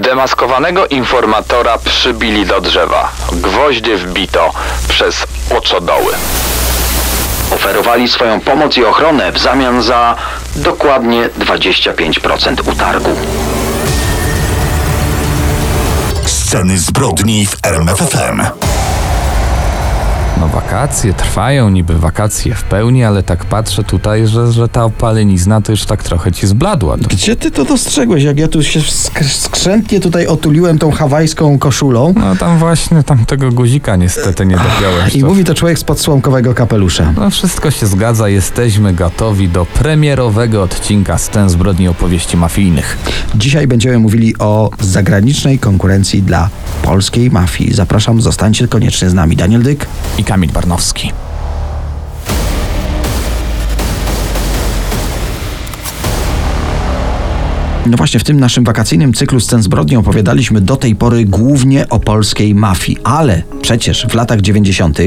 Zdemaskowanego informatora przybili do drzewa. Gwoździe wbito przez oczodoły. Oferowali swoją pomoc i ochronę w zamian za dokładnie 25% utargu. Sceny zbrodni w RMFFM. No wakacje trwają, niby wakacje w pełni, ale tak patrzę tutaj, że, że ta opalenizna to już tak trochę ci zbladła. To Gdzie ty to dostrzegłeś? Jak ja tu się sk- skrzętnie tutaj otuliłem tą hawajską koszulą No tam właśnie, tam tego guzika niestety nie dopiąłeś. i To- mówi to człowiek z podsłomkowego kapelusza. No wszystko się zgadza, jesteśmy gotowi do premierowego odcinka scen zbrodni opowieści mafijnych. Dzisiaj będziemy mówili o zagranicznej konkurencji dla polskiej mafii. Zapraszam, zostańcie koniecznie z nami. Daniel Dyk. I Kamil Barnowski. No właśnie w tym naszym wakacyjnym cyklu scen zbrodni opowiadaliśmy do tej pory głównie o polskiej mafii, ale przecież w latach 90.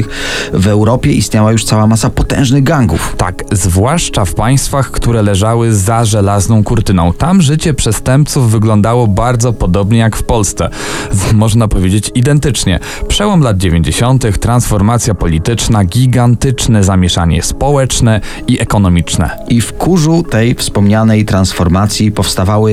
w Europie istniała już cała masa potężnych gangów. Tak, zwłaszcza w państwach, które leżały za żelazną kurtyną. Tam życie przestępców wyglądało bardzo podobnie jak w Polsce. Można powiedzieć identycznie. Przełom lat 90., transformacja polityczna, gigantyczne zamieszanie społeczne i ekonomiczne. I w kurzu tej wspomnianej transformacji powstawały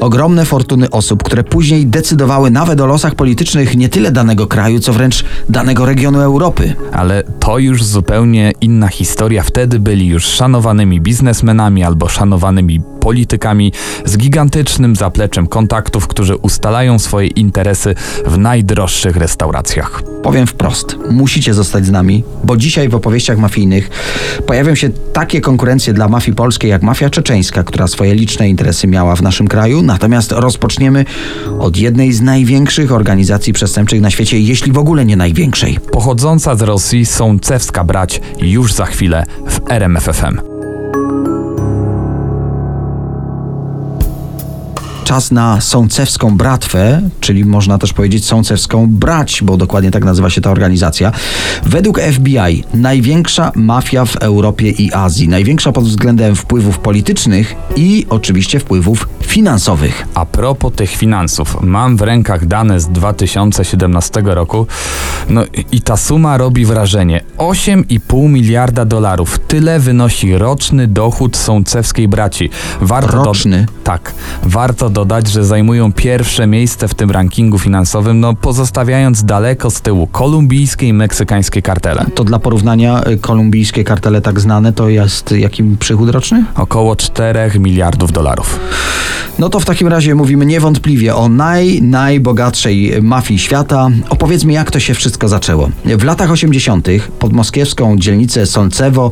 ogromne fortuny osób, które później decydowały nawet o losach politycznych nie tyle danego kraju, co wręcz danego regionu Europy. Ale to już zupełnie inna historia. Wtedy byli już szanowanymi biznesmenami albo szanowanymi politykami z gigantycznym zapleczem kontaktów, którzy ustalają swoje interesy w najdroższych restauracjach. Powiem wprost, musicie zostać z nami, bo dzisiaj w opowieściach mafijnych pojawią się takie konkurencje dla mafii polskiej jak mafia czeczeńska, która swoje liczne interesy miała w naszym kraju. Natomiast rozpoczniemy od jednej z największych organizacji przestępczych na świecie, jeśli w ogóle nie największej. Pochodząca z Rosji Sącewska brać już za chwilę w RMFFM. Czas na sącewską bratwę, czyli można też powiedzieć sącewską brać, bo dokładnie tak nazywa się ta organizacja. Według FBI największa mafia w Europie i Azji. Największa pod względem wpływów politycznych i oczywiście wpływów finansowych. A propos tych finansów, mam w rękach dane z 2017 roku. No i ta suma robi wrażenie. 8,5 miliarda dolarów. Tyle wynosi roczny dochód sącewskiej braci. Warto do- Roczny? Tak. Warto dodać, że zajmują pierwsze miejsce w tym rankingu finansowym, no pozostawiając daleko z tyłu kolumbijskie i meksykańskie kartele. To dla porównania y, kolumbijskie kartele tak znane to jest jakim przychód roczny? Około 4 miliardów dolarów. No to w takim razie mówimy niewątpliwie o naj, najbogatszej mafii świata. Opowiedzmy, jak to się wszystko zaczęło. W latach 80. pod moskiewską dzielnicę Solcewo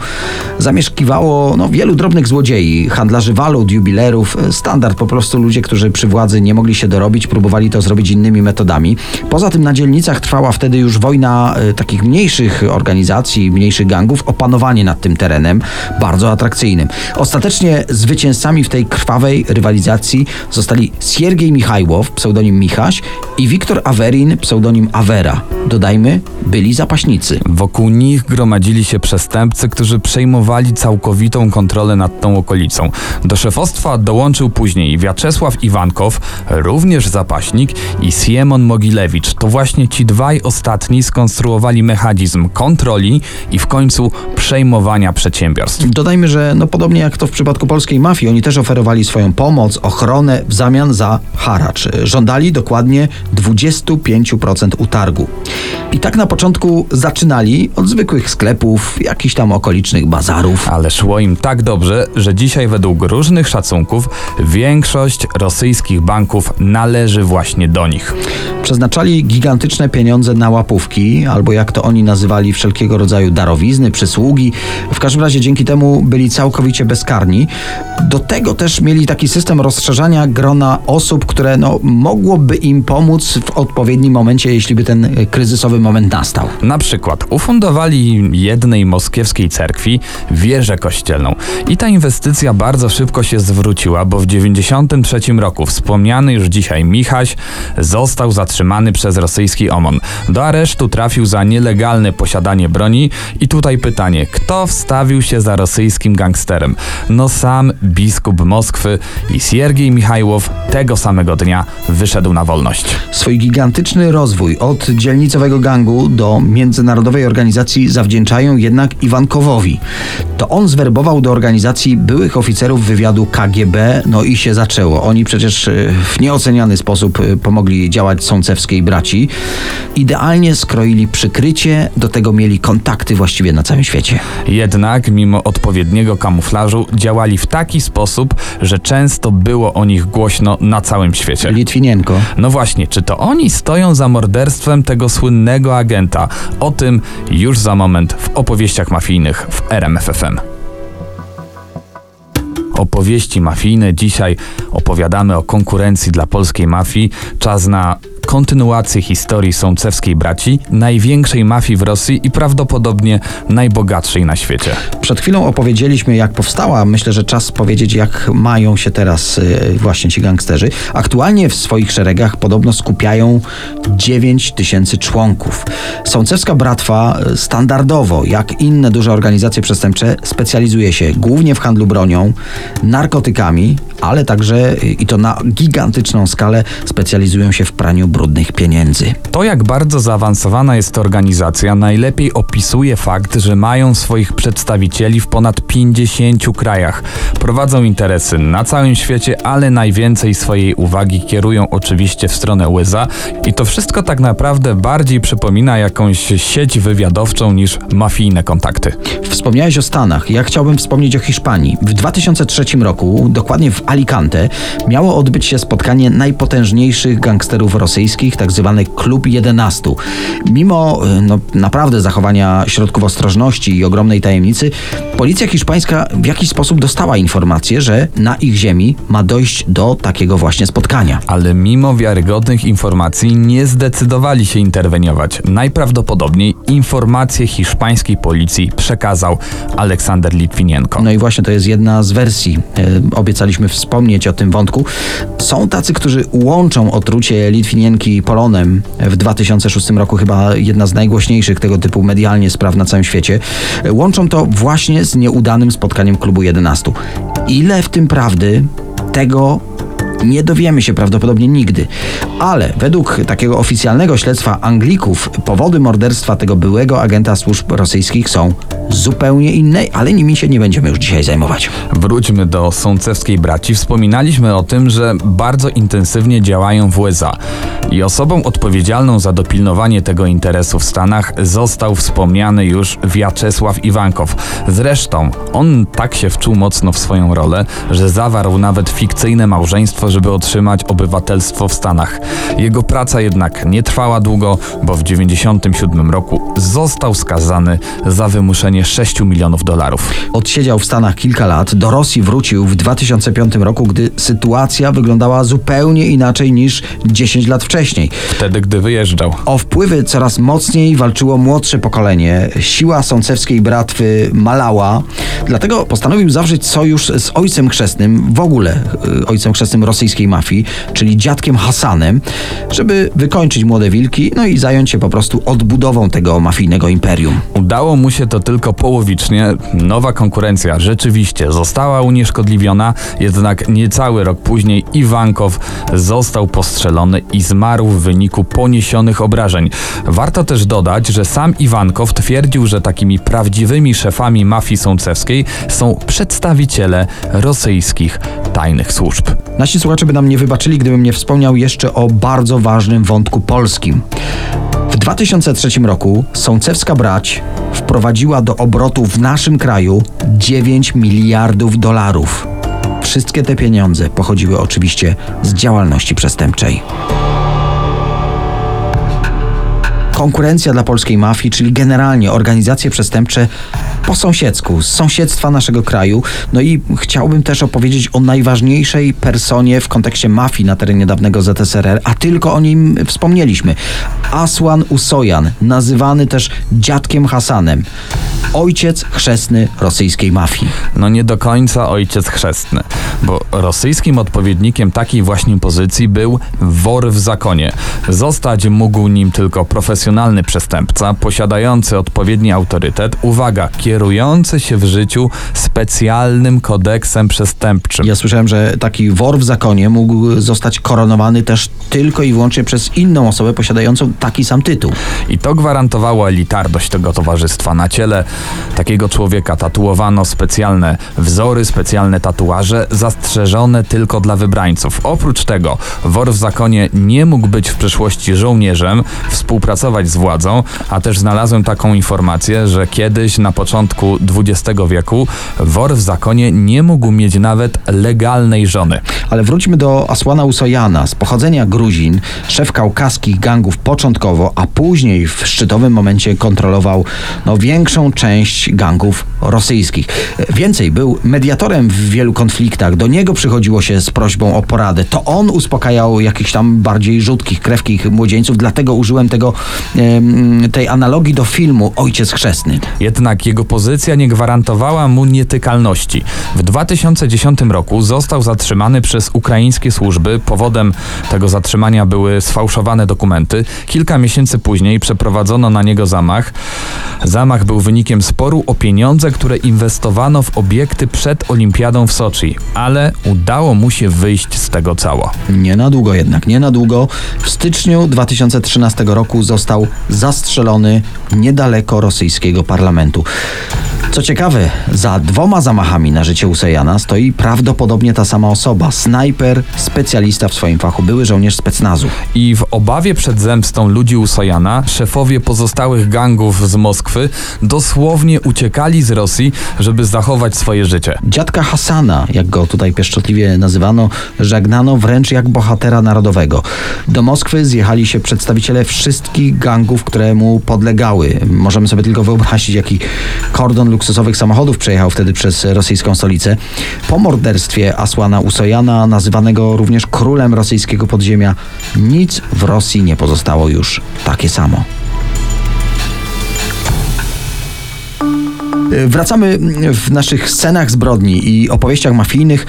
zamieszkiwało no, wielu drobnych złodziei, handlarzy walut, jubilerów, standard po prostu ludzie, którzy przy władzy nie mogli się dorobić, próbowali to zrobić innymi metodami. Poza tym na dzielnicach trwała wtedy już wojna e, takich mniejszych organizacji, mniejszych gangów o panowanie nad tym terenem, bardzo atrakcyjnym. Ostatecznie zwycięzcami w tej krwawej rywalizacji zostali Siergiej Michajłow, pseudonim Michaś i Wiktor Awerin, pseudonim Avera. Dodajmy, byli zapaśnicy. Wokół nich gromadzili się przestępcy, którzy przejmowali całkowitą kontrolę nad tą okolicą. Do szefostwa dołączył później Wiaczesław Iwankow, również zapaśnik, i Siemon Mogilewicz. To właśnie ci dwaj ostatni skonstruowali mechanizm kontroli i w końcu przejmowania przedsiębiorstw. Dodajmy, że no podobnie jak to w przypadku polskiej mafii, oni też oferowali swoją pomoc, ochronę w zamian za haracz. Żądali dokładnie 25% utargu. I tak na początku zaczynali od zwykłych sklepów, jakichś tam okolicznych bazarów. Ale szło im tak dobrze, że dzisiaj według różnych szacunków większość rosyjskich banków należy właśnie do nich. Przeznaczali gigantyczne pieniądze na łapówki, albo jak to oni nazywali, wszelkiego rodzaju darowizny, przysługi. W każdym razie dzięki temu byli całkowicie bezkarni. Do tego też mieli taki system rozszerzania grona osób, które no, mogłoby im pomóc w odpowiednim momencie, jeśli by ten e, kryzysowy moment nastał. Na przykład ufundowali jednej moskiewskiej cerkwi wieżę kościelną. I ta inwestycja bardzo szybko się zwróciła, bo w 1993 roku wspomniany już dzisiaj Michaś został zatrzymany przez rosyjski OMON. Do aresztu trafił za nielegalne posiadanie broni i tutaj pytanie, kto wstawił się za rosyjskim gangsterem? No sam biskup Moskwy i Siergiej Michajłow tego samego dnia wyszedł na wolność. Swój gigantyczny rozwój od dzielnicowego gangu do międzynarodowej organizacji zawdzięczają jednak Iwankowowi. To on zwerbował do organizacji byłych oficerów wywiadu KGB, no i się zaczęło. Oni przecież e, w nieoceniany sposób e, pomogli działać sącewskiej braci. Idealnie skroili przykrycie, do tego mieli kontakty właściwie na całym świecie. Jednak, mimo odpowiedniego kamuflażu, działali w taki sposób, że często było o nich głośno na całym świecie. Litwinienko. No właśnie, czy to oni stoją za morderstwem tego słynnego agenta? O tym już za moment w opowieściach mafijnych w RMFFM. Opowieści mafijne. Dzisiaj opowiadamy o konkurencji dla polskiej mafii. Czas na kontynuację historii sącewskiej braci, największej mafii w Rosji i prawdopodobnie najbogatszej na świecie. Przed chwilą opowiedzieliśmy, jak powstała. Myślę, że czas powiedzieć, jak mają się teraz y, właśnie ci gangsterzy. Aktualnie w swoich szeregach podobno skupiają 9 tysięcy członków. Sącewska Bratwa y, standardowo, jak inne duże organizacje przestępcze, specjalizuje się głównie w handlu bronią, narkotykami, ale także, y, i to na gigantyczną skalę, specjalizują się w praniu brudnych pieniędzy. To, jak bardzo zaawansowana jest organizacja, najlepiej opisuje fakt, że mają swoich przedstawicieli w ponad 50 krajach. Prowadzą interesy na całym świecie, ale najwięcej swojej uwagi kierują oczywiście w stronę USA i to wszystko tak naprawdę bardziej przypomina jakąś sieć wywiadowczą niż mafijne kontakty. Wspomniałeś o Stanach. Ja chciałbym wspomnieć o Hiszpanii. W 2003 roku, dokładnie w Alicante, miało odbyć się spotkanie najpotężniejszych gangsterów rosyjskich, tak zwany Klub 11. Mimo y, no, naprawdę zachowania środków ostrożności i ogromnej tajemnicy, policja hiszpańska w jakiś sposób dostała informację, że na ich ziemi ma dojść do takiego właśnie spotkania. Ale mimo wiarygodnych informacji nie zdecydowali się interweniować. Najprawdopodobniej informacje hiszpańskiej policji przekazał Aleksander Litwinienko. No i właśnie to jest jedna z wersji. E, obiecaliśmy wspomnieć o tym wątku. Są tacy, którzy łączą otrucie Litwinienki polonem. W 2006 roku chyba jedna z najgłośniejszych tego typu medialnie spraw na całym świecie. Łączą to właśnie z nieudanym spotkaniem klubu 11. Ile w tym prawdy? Tego nie dowiemy się prawdopodobnie nigdy. Ale według takiego oficjalnego śledztwa Anglików powody morderstwa tego byłego agenta służb rosyjskich są zupełnie inne, ale nimi się nie będziemy już dzisiaj zajmować. Wróćmy do sącewskiej braci. Wspominaliśmy o tym, że bardzo intensywnie działają w USA i osobą odpowiedzialną za dopilnowanie tego interesu w Stanach został wspomniany już Wiaczesław Iwankow. Zresztą on tak się wczuł mocno w swoją rolę, że zawarł nawet fikcyjne małżeństwo, żeby otrzymać obywatelstwo w Stanach. Jego praca jednak nie trwała długo, bo w 1997 roku został skazany za wymuszenie 6 milionów dolarów. Odsiedział w Stanach kilka lat, do Rosji wrócił w 2005 roku, gdy sytuacja wyglądała zupełnie inaczej niż 10 lat wcześniej. Wtedy, gdy wyjeżdżał. O wpływy coraz mocniej walczyło młodsze pokolenie. Siła sącewskiej bratwy malała, dlatego postanowił zawrzeć sojusz z ojcem chrzestnym, w ogóle y, ojcem chrzestnym rosyjskiej mafii, czyli dziadkiem Hasanem, żeby wykończyć młode wilki, no i zająć się po prostu odbudową tego mafijnego imperium. Udało mu się to tylko połowicznie. Nowa konkurencja rzeczywiście została unieszkodliwiona, jednak niecały rok później Iwankow został postrzelony i zmarł w wyniku poniesionych obrażeń. Warto też dodać, że sam Iwankow twierdził, że takimi prawdziwymi szefami mafii sącewskiej są przedstawiciele rosyjskich tajnych służb. Nasi słuchacze by nam nie wybaczyli, gdybym nie wspomniał jeszcze o bardzo ważnym wątku polskim. W 2003 roku Sącewska Brać wprowadziła do obrotu w naszym kraju 9 miliardów dolarów. Wszystkie te pieniądze pochodziły oczywiście z działalności przestępczej. Konkurencja dla polskiej mafii, czyli generalnie organizacje przestępcze po sąsiedzku, z sąsiedztwa naszego kraju. No i chciałbym też opowiedzieć o najważniejszej personie w kontekście mafii na terenie dawnego ZSRR, a tylko o nim wspomnieliśmy. Asłan Usojan, nazywany też dziadkiem Hasanem. Ojciec chrzestny rosyjskiej mafii. No nie do końca ojciec chrzestny, bo rosyjskim odpowiednikiem takiej właśnie pozycji był wor w zakonie. Zostać mógł nim tylko profesjonalny profesjonalny przestępca, posiadający odpowiedni autorytet, uwaga, kierujący się w życiu specjalnym kodeksem przestępczym. Ja słyszałem, że taki wor w zakonie mógł zostać koronowany też tylko i wyłącznie przez inną osobę posiadającą taki sam tytuł. I to gwarantowało elitarność tego towarzystwa. Na ciele takiego człowieka tatuowano specjalne wzory, specjalne tatuaże, zastrzeżone tylko dla wybrańców. Oprócz tego, wor w zakonie nie mógł być w przyszłości żołnierzem, z władzą, a też znalazłem taką informację, że kiedyś na początku XX wieku wor w zakonie nie mógł mieć nawet legalnej żony. Ale wróćmy do Asłana Usojana, z pochodzenia Gruzin, szef kaukaskich gangów początkowo, a później w szczytowym momencie kontrolował no, większą część gangów rosyjskich. Więcej, był mediatorem w wielu konfliktach, do niego przychodziło się z prośbą o poradę. To on uspokajał jakichś tam bardziej rzutkich, krewkich młodzieńców, dlatego użyłem tego, tej analogii do filmu Ojciec Chrzestny. Jednak jego pozycja nie gwarantowała mu nietykalności. W 2010 roku został zatrzymany przez ukraińskie służby. Powodem tego zatrzymania były sfałszowane dokumenty. Kilka miesięcy później przeprowadzono na niego zamach. Zamach był wynikiem sporu o pieniądze, które inwestowano w obiekty przed Olimpiadą w Soczi, ale udało mu się wyjść z tego cało. Nie na długo jednak, nie na długo. W styczniu 2013 roku został zastrzelony niedaleko rosyjskiego parlamentu. Co ciekawe, za dwoma zamachami na życie Usejana stoi prawdopodobnie ta sama osoba. Snajper, specjalista w swoim fachu, były żołnierz specnazu. I w obawie przed zemstą ludzi Usojana, szefowie pozostałych gangów z Moskwy dosłownie uciekali z Rosji, żeby zachować swoje życie. Dziadka Hasana, jak go tutaj pieszczotliwie nazywano, żegnano wręcz jak bohatera narodowego. Do Moskwy zjechali się przedstawiciele wszystkich gangów, które mu podlegały. Możemy sobie tylko wyobrazić, jaki kordon luksusowych samochodów przejechał wtedy przez rosyjską stolicę. Po morderstwie Asłana Usojana, nazywanego również królem rosyjskiego podziemia, nic w Rosji nie pozostało już takie samo. Wracamy w naszych scenach zbrodni i opowieściach mafijnych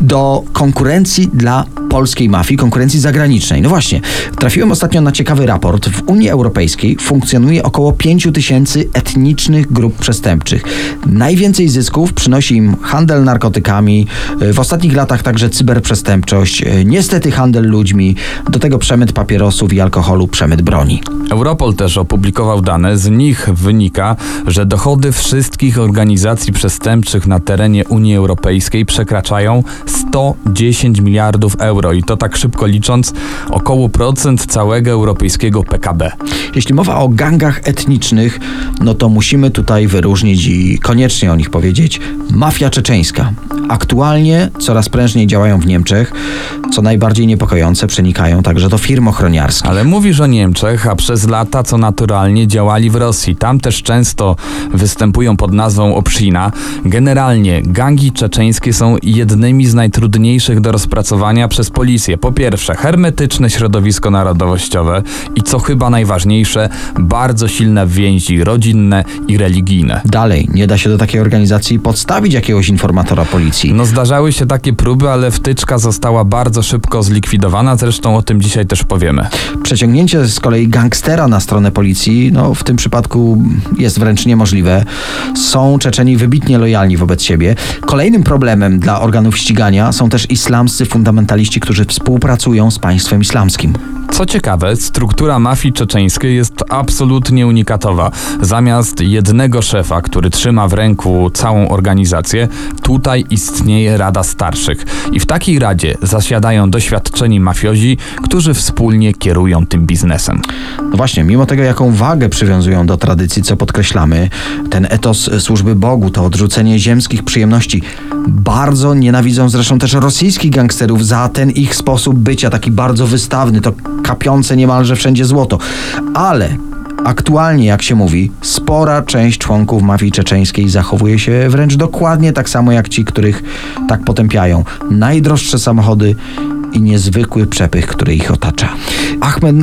do konkurencji dla polskiej mafii, konkurencji zagranicznej. No właśnie, trafiłem ostatnio na ciekawy raport. W Unii Europejskiej funkcjonuje około 5 tysięcy etnicznych grup przestępczych. Najwięcej zysków przynosi im handel narkotykami, w ostatnich latach także cyberprzestępczość, niestety handel ludźmi, do tego przemyt papierosów i alkoholu, przemyt broni. Europol też opublikował dane, z nich wynika, że dochody wszystkich organizacji przestępczych na terenie Unii Europejskiej przekraczają 110 miliardów euro i to tak szybko licząc około procent całego europejskiego PKB. Jeśli mowa o gangach etnicznych, no to musimy tutaj wyróżnić i koniecznie o nich powiedzieć mafia czeczeńska. Aktualnie coraz prężniej działają w Niemczech, co najbardziej niepokojące, przenikają także do firm ochroniarskich. Ale mówisz o Niemczech, a przez lata co naturalnie działali w Rosji. Tam też często występują pod nazwą Obszina. Generalnie gangi czeczeńskie są jednymi z najtrudniejszych do rozpracowania przez policję. Po pierwsze, hermetyczne środowisko narodowościowe i co chyba najważniejsze, bardzo silne więzi rodzinne i religijne. Dalej, nie da się do takiej organizacji podstawić jakiegoś informatora policji. No zdarzały się takie próby, ale wtyczka została bardzo szybko zlikwidowana, zresztą o tym dzisiaj też powiemy. Przeciągnięcie z kolei gangstera na stronę policji, no w tym przypadku jest wręcz niemożliwe. Są Czeczeni wybitnie lojalni wobec siebie. Kolejnym problemem dla organów ścigania są też islamscy fundamentaliści, którzy współpracują z państwem islamskim. Co ciekawe, struktura mafii czeczeńskiej jest absolutnie unikatowa. Zamiast jednego szefa, który trzyma w ręku całą organizację, tutaj istnieje Rada Starszych. I w takiej radzie zasiadają doświadczeni mafiozi, którzy wspólnie kierują tym biznesem. No właśnie, mimo tego, jaką wagę przywiązują do tradycji, co podkreślamy, ten etos służby Bogu, to odrzucenie ziemskich przyjemności, bardzo nienawidzą zresztą też rosyjskich gangsterów za ten ich sposób bycia, taki bardzo wystawny, to kapiące niemalże wszędzie złoto. Ale Aktualnie, jak się mówi, spora część członków mafii czeczeńskiej zachowuje się wręcz dokładnie tak samo jak ci, których tak potępiają. Najdroższe samochody i niezwykły przepych, który ich otacza. Ahmed,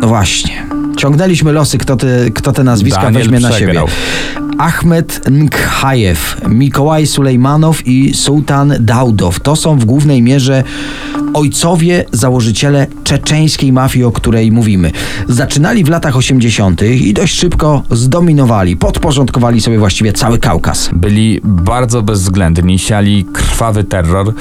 no właśnie, ciągnęliśmy losy, kto te, kto te nazwiska Daniel weźmie na przegrał. siebie. Ahmed Nkhajew, Mikołaj Sulejmanow i Sultan Daudow. To są w głównej mierze ojcowie, założyciele czeczeńskiej mafii, o której mówimy. Zaczynali w latach 80. i dość szybko zdominowali, podporządkowali sobie właściwie cały Kaukaz. Byli bardzo bezwzględni, siali krwawy terror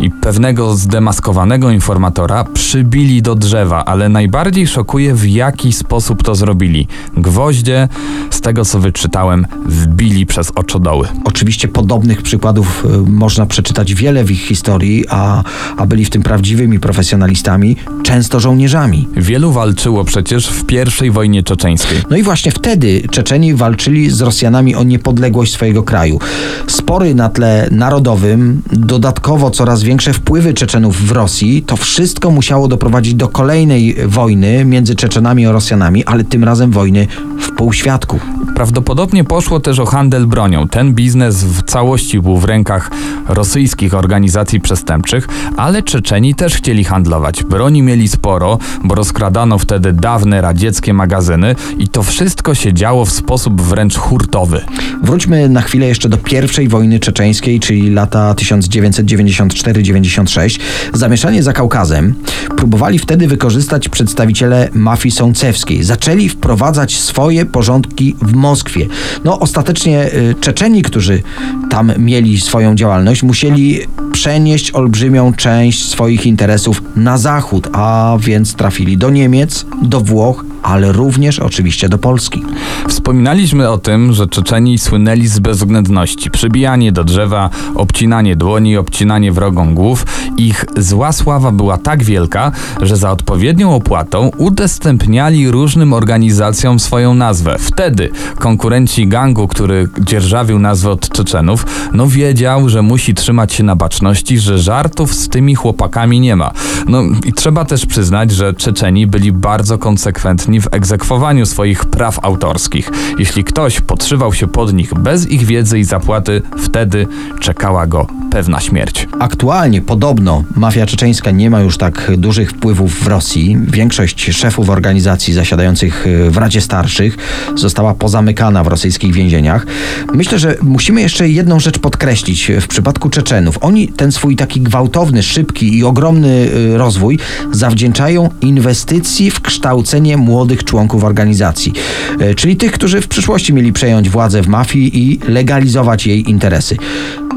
i pewnego zdemaskowanego informatora przybili do drzewa, ale najbardziej szokuje w jaki sposób to zrobili. Gwoździe, z tego co wyczytałem, wbili przez oczodoły. Oczywiście podobnych przykładów y, można przeczytać wiele w ich historii, a, a byli w tym prawdziwymi profesjonalistami, często żołnierzami. Wielu walczyło przecież w pierwszej wojnie czeczeńskiej. No i właśnie wtedy Czeczeni walczyli z Rosjanami o niepodległość swojego kraju. Spory na tle narodowym, dodatkowo coraz większe wpływy Czeczenów w Rosji, to wszystko musiało doprowadzić do kolejnej wojny między Czeczenami a Rosjanami, ale tym razem wojny w półświadku. Prawdopodobnie poszło też o handel bronią. Ten biznes w całości był w rękach rosyjskich organizacji przestępczych, ale Czeczeni też chcieli handlować. Broni mieli sporo, bo rozkradano wtedy dawne radzieckie magazyny i to wszystko się działo w sposób wręcz hurtowy. Wróćmy na chwilę jeszcze do pierwszej wojny czeczeńskiej, czyli lata 1994-96. Zamieszanie za Kaukazem próbowali wtedy wykorzystać przedstawiciele mafii sącewskiej. Zaczęli wprowadzać swoje porządki w Moskwie. No ostatecznie y, Czeczeni, którzy tam mieli swoją działalność, musieli przenieść olbrzymią część swoich interesów na zachód, a więc trafili do Niemiec, do Włoch, ale również oczywiście do Polski. Wspominaliśmy o tym, że Czeczeni słynęli z bezwzględności. Przybijanie do drzewa, obcinanie dłoni, obcinanie wrogą głów. Ich zła sława była tak wielka, że za odpowiednią opłatą udostępniali różnym organizacjom swoją nazwę. Wtedy konkurenci gangu, który dzierżawił nazwę od Czeczenów, no wiedział, że musi trzymać się na baczności, że żartów z tymi chłopakami nie ma. No i trzeba też przyznać, że Czeczeni byli bardzo konsekwentni w egzekwowaniu swoich praw autorskich. Jeśli ktoś podszywał się pod nich bez ich wiedzy i zapłaty, wtedy czekała go pewna śmierć. Aktualnie podobno mafia czeczeńska nie ma już tak dużych wpływów w Rosji. Większość szefów organizacji zasiadających w Radzie Starszych została pozamykana w rosyjskich więzieniach. Myślę, że musimy jeszcze jedną rzecz podkreślić w przypadku Czeczenów. Oni ten swój taki gwałtowny, szybki i ogromny y, rozwój zawdzięczają inwestycji w kształcenie młodych członków organizacji, Y, czyli tych, którzy w przyszłości mieli przejąć władzę w mafii i legalizować jej interesy.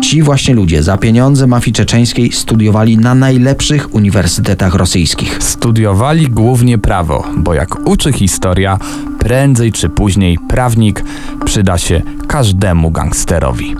Ci właśnie ludzie za pieniądze mafii czeczeńskiej studiowali na najlepszych uniwersytetach rosyjskich. Studiowali głównie prawo, bo jak uczy historia, prędzej czy później prawnik przyda się każdemu gangsterowi.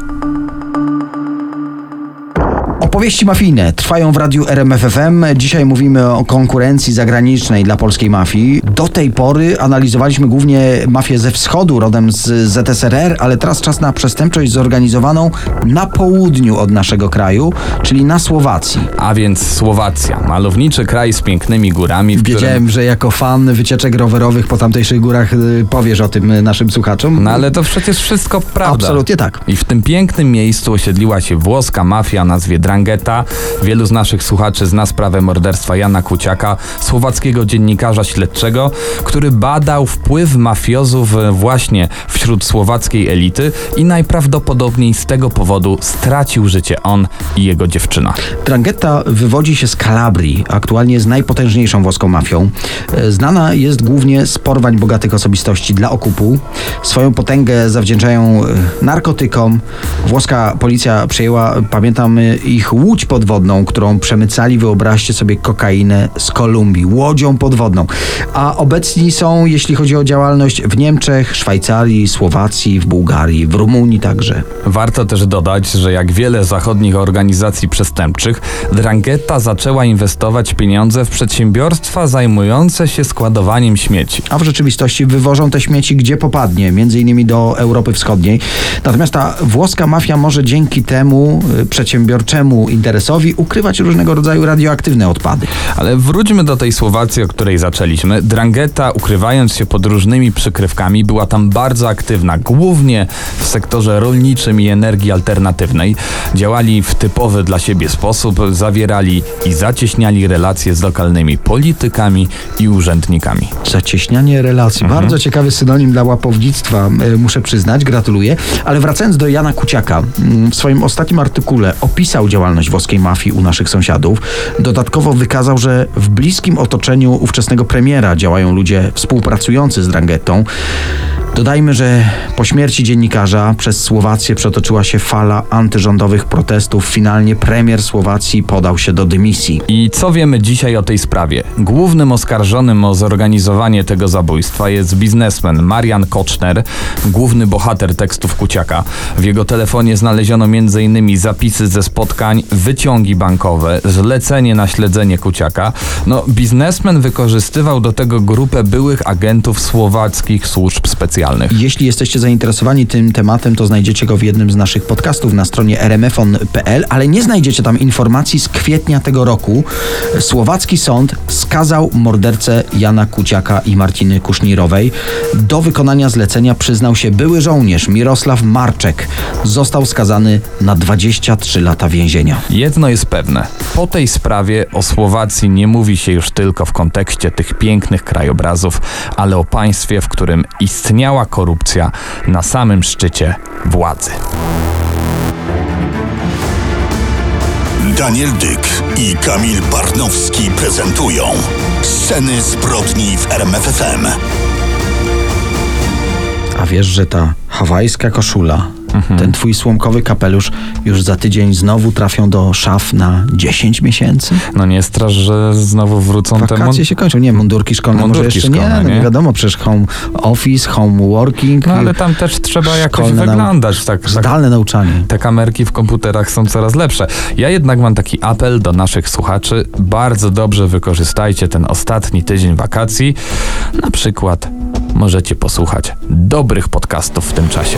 Opowieści mafijne trwają w radiu RMFFM. Dzisiaj mówimy o konkurencji zagranicznej dla polskiej mafii. Do tej pory analizowaliśmy głównie mafię ze wschodu, rodem z ZSRR, ale teraz czas na przestępczość zorganizowaną na południu od naszego kraju, czyli na Słowacji. A więc Słowacja, malowniczy kraj z pięknymi górami, w którym... Wiedziałem, że jako fan wycieczek rowerowych po tamtejszych górach y, powiesz o tym y, naszym słuchaczom. No ale to przecież wszystko prawda. Absolutnie tak. I w tym pięknym miejscu osiedliła się włoska mafia nazwie Drangheta. Wielu z naszych słuchaczy zna sprawę morderstwa Jana Kuciaka, słowackiego dziennikarza śledczego, który badał wpływ mafiozów właśnie wśród słowackiej elity i najprawdopodobniej z tego powodu stracił życie on i jego dziewczyna. Drangheta wywodzi się z Kalabrii, aktualnie jest najpotężniejszą włoską mafią. E, Znana jest głównie z porwań bogatych osobistości dla okupu. Swoją potęgę zawdzięczają e, narkotykom. Włoska policja przejęła, pamiętam, ich łódź podwodną, którą przemycali, wyobraźcie sobie, kokainę z Kolumbii, łodzią podwodną. A obecni są, jeśli chodzi o działalność, w Niemczech, Szwajcarii, Słowacji, w Bułgarii, w Rumunii także. Warto też dodać, że jak wiele zachodnich organizacji przestępczych, Drangheta zaczęła inwestować pieniądze w przedsiębiorstwa zajmujące się składowaniem śmieci. a w rzeczywistości wywożą te śmieci gdzie popadnie, między innymi do Europy Wschodniej. Natomiast ta włoska mafia może dzięki temu y, przedsiębiorczemu interesowi ukrywać różnego rodzaju radioaktywne odpady. Ale wróćmy do tej Słowacji, o której zaczęliśmy. Drangheta, ukrywając się pod różnymi przykrywkami, była tam bardzo aktywna, głównie w sektorze rolniczym i energii alternatywnej. Działali w typowy dla siebie sposób, zawierali i zacieśniali relacje z lokalnymi politykami i urzędnikami. Zacieśnianie relacji. Bardzo ciekawy synonim dla łapownictwa, y, muszę przyznać, gratuluję. Ale wracając do Jana Kuciaka, mm, w swoim ostatnim artykule opisał działalność włoskiej mafii u naszych sąsiadów. Dodatkowo wykazał, że w bliskim otoczeniu ówczesnego premiera działają ludzie współpracujący z Drangettą. Dodajmy, że po śmierci dziennikarza przez Słowację przetoczyła się fala antyrządowych protestów. Finalnie premier Słowacji podał się do dymisji. I co wiemy dzisiaj o tej sprawie? Głównym oskarżonym o zorganizowanie tego zabójstwa jest biznesmen Marian Koczner, główny bohater tekstów Kuciaka. W jego telefonie znaleziono m.in. zapisy ze spotkań, wyciągi bankowe, zlecenie na śledzenie Kuciaka. No, biznesmen wykorzystywał do tego grupę byłych agentów słowackich służb specjalnych. Jeśli jesteście zainteresowani tym tematem, to znajdziecie go w jednym z naszych podcastów na stronie rmfon.pl, ale nie znajdziecie tam informacji z kwietnia tego roku. Słowacki sąd skazał mordercę Jana Kuciaka i Martiny Kusznirowej. Do wykonania zlecenia przyznał się były żołnierz Mirosław Marczek. Został skazany na 23 lata więzienia. Jedno jest pewne. Po tej sprawie o Słowacji nie mówi się już tylko w kontekście tych pięknych krajobrazów, ale o państwie, w którym istniała korupcja na samym szczycie władzy. Daniel Dyk i Kamil Barnowski prezentują Sceny zbrodni w RMFFM. A wiesz, że ta hawajska koszula, ten twój słomkowy kapelusz już za tydzień znowu trafią do szaf na 10 miesięcy? No nie straż, że znowu wrócą te Wakacje mon- się kończą. Nie, mundurki szkolne Mundurki może jeszcze nie, szkolne, no nie nie? wiadomo, przecież home office, home working, No ale tam też trzeba jakoś wyglądać. Tak, tak. zdalne nauczanie. Te kamerki w komputerach są coraz lepsze. Ja jednak mam taki apel do naszych słuchaczy. Bardzo dobrze wykorzystajcie ten ostatni tydzień wakacji. Na przykład możecie posłuchać dobrych podcastów w tym czasie.